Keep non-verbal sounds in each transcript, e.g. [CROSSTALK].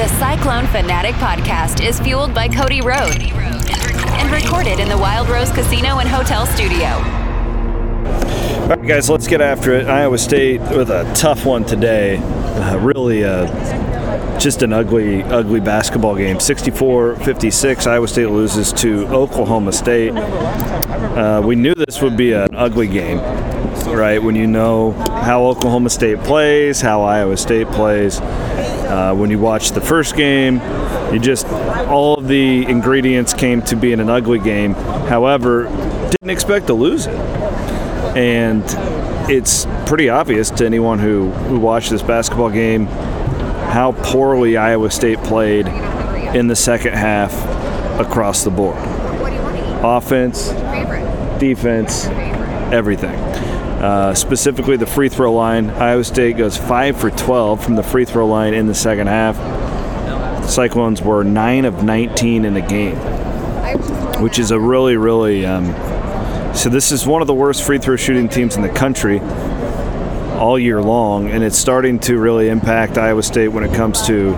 The Cyclone Fanatic podcast is fueled by Cody Road and recorded in the Wild Rose Casino and Hotel Studio. All right, guys, let's get after it. Iowa State with a tough one today. Uh, really, uh, just an ugly, ugly basketball game. 64-56. Iowa State loses to Oklahoma State. Uh, we knew this would be an ugly game, right? When you know how Oklahoma State plays, how Iowa State plays. Uh, when you watch the first game, you just all of the ingredients came to being an ugly game. However, didn't expect to lose it, and it's pretty obvious to anyone who who watched this basketball game how poorly Iowa State played in the second half across the board. Offense, defense, everything. Uh, specifically, the free throw line. Iowa State goes 5 for 12 from the free throw line in the second half. Cyclones were 9 of 19 in the game, which is a really, really. Um, so, this is one of the worst free throw shooting teams in the country all year long, and it's starting to really impact Iowa State when it comes to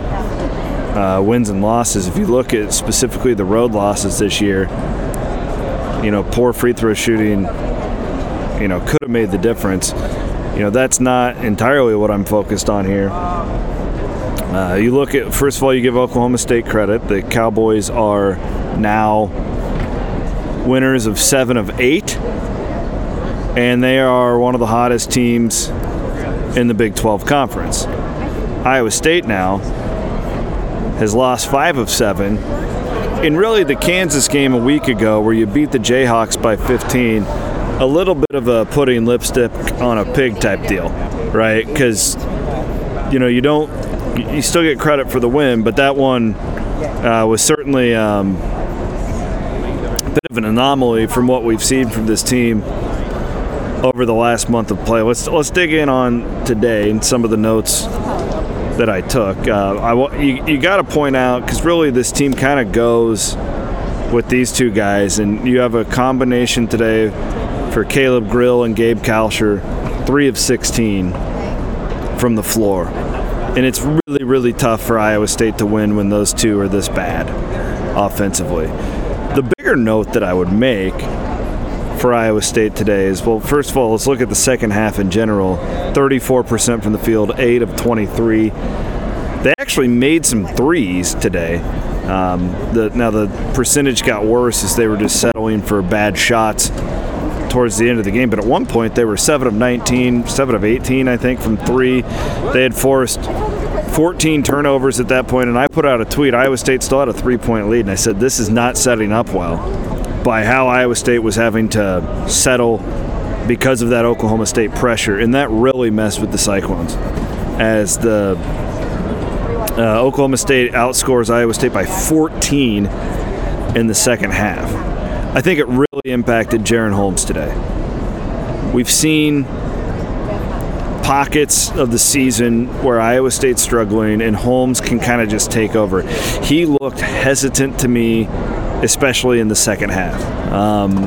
uh, wins and losses. If you look at specifically the road losses this year, you know, poor free throw shooting, you know, could have made the difference. You know, that's not entirely what I'm focused on here. Uh, you look at, first of all, you give Oklahoma State credit. The Cowboys are now winners of seven of eight, and they are one of the hottest teams in the Big 12 Conference. Iowa State now has lost five of seven. In really the Kansas game a week ago, where you beat the Jayhawks by 15, a little bit of a putting lipstick on a pig type deal, right? Because you know you don't, you still get credit for the win, but that one uh, was certainly um, a bit of an anomaly from what we've seen from this team over the last month of play. Let's let's dig in on today and some of the notes that I took. Uh, I you, you got to point out because really this team kind of goes with these two guys, and you have a combination today for Caleb Grill and Gabe Kalscheur, three of 16 from the floor. And it's really, really tough for Iowa State to win when those two are this bad offensively. The bigger note that I would make for Iowa State today is well, first of all, let's look at the second half in general 34% from the field, 8 of 23. They actually made some threes today. Um, the, now, the percentage got worse as they were just settling for bad shots towards the end of the game. But at one point, they were 7 of 19, 7 of 18, I think, from three. They had forced 14 turnovers at that point, and I put out a tweet. Iowa State still had a three point lead, and I said, This is not setting up well by how Iowa State was having to settle because of that Oklahoma State pressure, and that really messed with the Cyclones as the uh, Oklahoma State outscores Iowa State by 14 in the second half. I think it really impacted Jaren Holmes today. We've seen pockets of the season where Iowa State's struggling and Holmes can kind of just take over. He looked hesitant to me, especially in the second half. Um,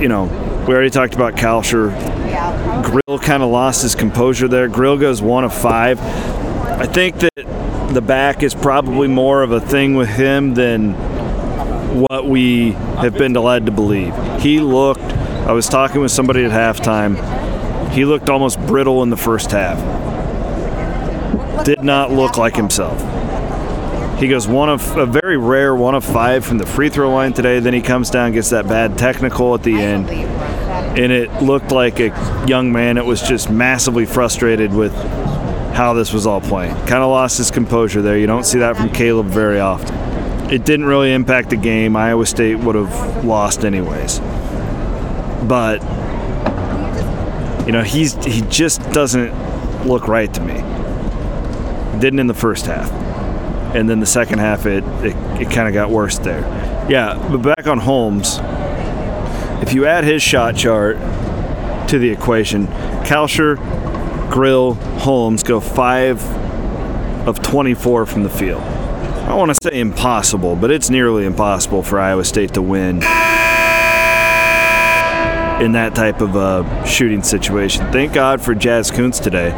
you know, we already talked about Kalscheur. Grill kind of lost his composure there. Grill goes one of five. I think that the back is probably more of a thing with him than what we have been led to believe. He looked, I was talking with somebody at halftime, he looked almost brittle in the first half. Did not look like himself. He goes one of a very rare one of five from the free throw line today. Then he comes down, gets that bad technical at the end, and it looked like a young man that was just massively frustrated with how this was all playing. Kind of lost his composure there. You don't see that from Caleb very often. It didn't really impact the game. Iowa State would have lost anyways. But you know, he's he just doesn't look right to me. Didn't in the first half, and then the second half it it, it kind of got worse there. Yeah, but back on Holmes, if you add his shot chart to the equation, Kalscheur, Grill, Holmes go five of 24 from the field. I want to say impossible, but it's nearly impossible for Iowa State to win in that type of a shooting situation. Thank God for Jazz Kunc today.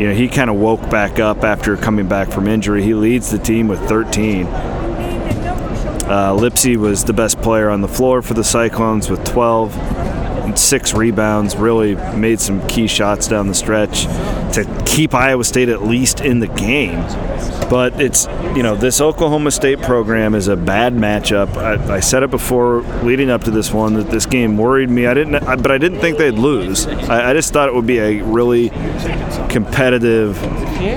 you know, he kind of woke back up after coming back from injury. He leads the team with 13. Uh, Lipsey was the best player on the floor for the Cyclones with 12 and six rebounds. Really made some key shots down the stretch to keep Iowa State at least in the game. But it's, you know, this Oklahoma State program is a bad matchup. I, I said it before leading up to this one that this game worried me. I didn't, I, but I didn't think they'd lose. I, I just thought it would be a really competitive,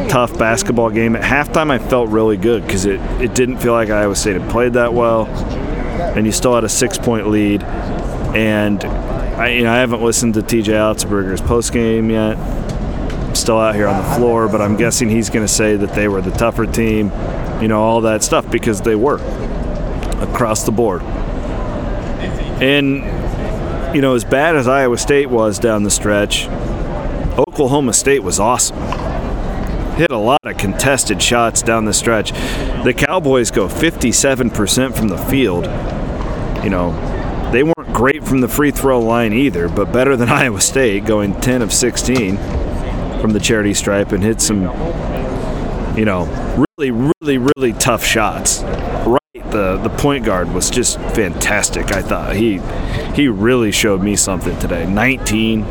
tough basketball game. At halftime, I felt really good because it, it didn't feel like Iowa State had played that well, and you still had a six point lead. And I, you know, I haven't listened to TJ Otzelberger's post game yet. Still out here on the floor, but I'm guessing he's going to say that they were the tougher team, you know, all that stuff because they were across the board. And you know, as bad as Iowa State was down the stretch, Oklahoma State was awesome. Hit a lot of contested shots down the stretch. The Cowboys go 57% from the field. You know, they weren't great from the free throw line either, but better than [LAUGHS] Iowa State, going 10 of 16 from the charity stripe and hit some, you know, really, really, really tough shots. Right, the the point guard was just fantastic. I thought he he really showed me something today. 19,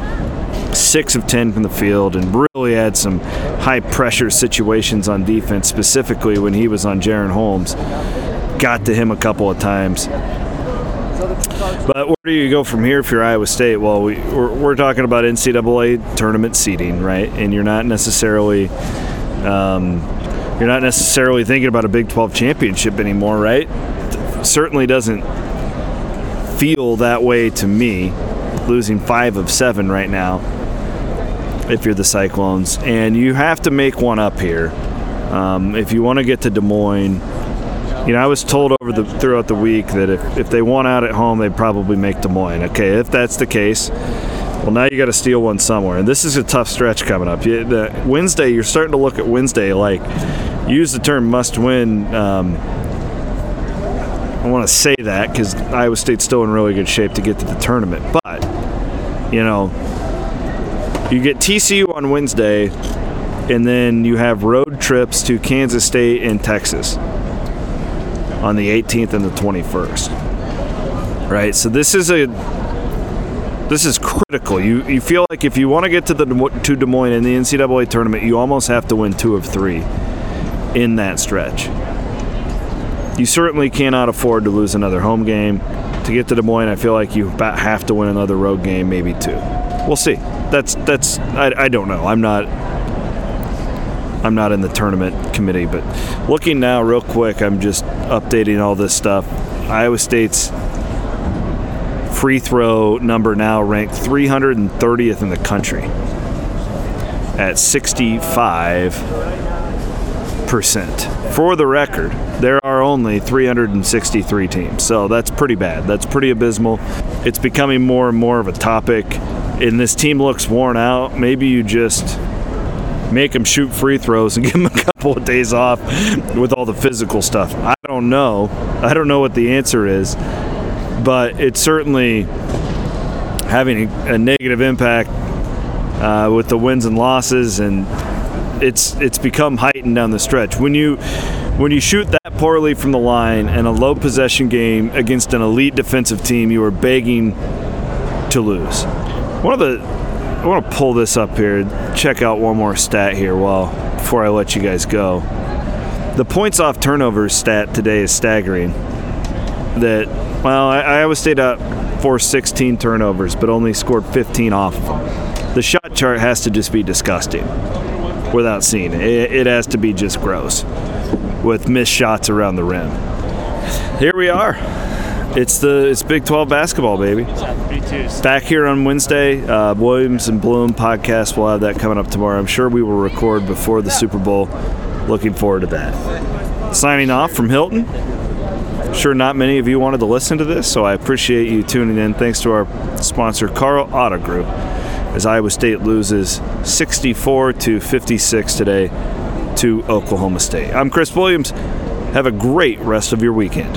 six of 10 from the field, and really had some high pressure situations on defense, specifically when he was on Jaren Holmes. Got to him a couple of times. But where do you go from here if you're Iowa State? Well, we, we're, we're talking about NCAA tournament seeding, right? And you're not necessarily um, you're not necessarily thinking about a Big 12 championship anymore, right? certainly doesn't feel that way to me. Losing five of seven right now, if you're the Cyclones, and you have to make one up here um, if you want to get to Des Moines you know, I was told over the throughout the week that if, if they won out at home, they'd probably make Des Moines. Okay, if that's the case, well, now you got to steal one somewhere, and this is a tough stretch coming up. You, the, Wednesday, you're starting to look at Wednesday like use the term must win. Um, I want to say that because Iowa State's still in really good shape to get to the tournament, but you know, you get TCU on Wednesday, and then you have road trips to Kansas State and Texas on the 18th and the 21st. Right? So this is a this is critical. You you feel like if you want to get to the to Des Moines in the NCAA tournament, you almost have to win two of three in that stretch. You certainly cannot afford to lose another home game. To get to Des Moines, I feel like you about have to win another road game, maybe two. We'll see. That's that's I, I don't know. I'm not I'm not in the tournament committee, but looking now, real quick, I'm just updating all this stuff. Iowa State's free throw number now ranked 330th in the country at 65 percent. For the record, there are only 363 teams, so that's pretty bad. That's pretty abysmal. It's becoming more and more of a topic, and this team looks worn out. Maybe you just make them shoot free throws and [LAUGHS] give them a couple of days off with all the physical stuff. I don't know. I don't know what the answer is, but it's certainly having a, negative impact uh, with the wins and losses, and it's it's become heightened down the stretch. When you when you shoot that poorly from the line in a low possession game against an elite defensive team, you are begging to lose. One of the I want to pull this up here, check out one more stat here well, before I let you guys go. The points off turnovers stat today is staggering. That well, Iowa State up for 16 turnovers, but only scored 15 off of them. The shot chart has to just be disgusting without seeing it. It has to be just gross with missed shots around the rim. Here we are. It's the it's Big 12 basketball, baby. Back here on Wednesday, uh, Williams and Bloom podcast. We'll have that coming up tomorrow. I'm sure we will record before the Super Bowl. Looking forward to that. Signing off from Hilton. Sure, not many of you wanted to listen to this, so I appreciate you tuning in. Thanks to our sponsor, Karl Auto Group, as Iowa State loses 64 to 56 today to Oklahoma State. I'm Chris Williams. Have a great rest of your weekend.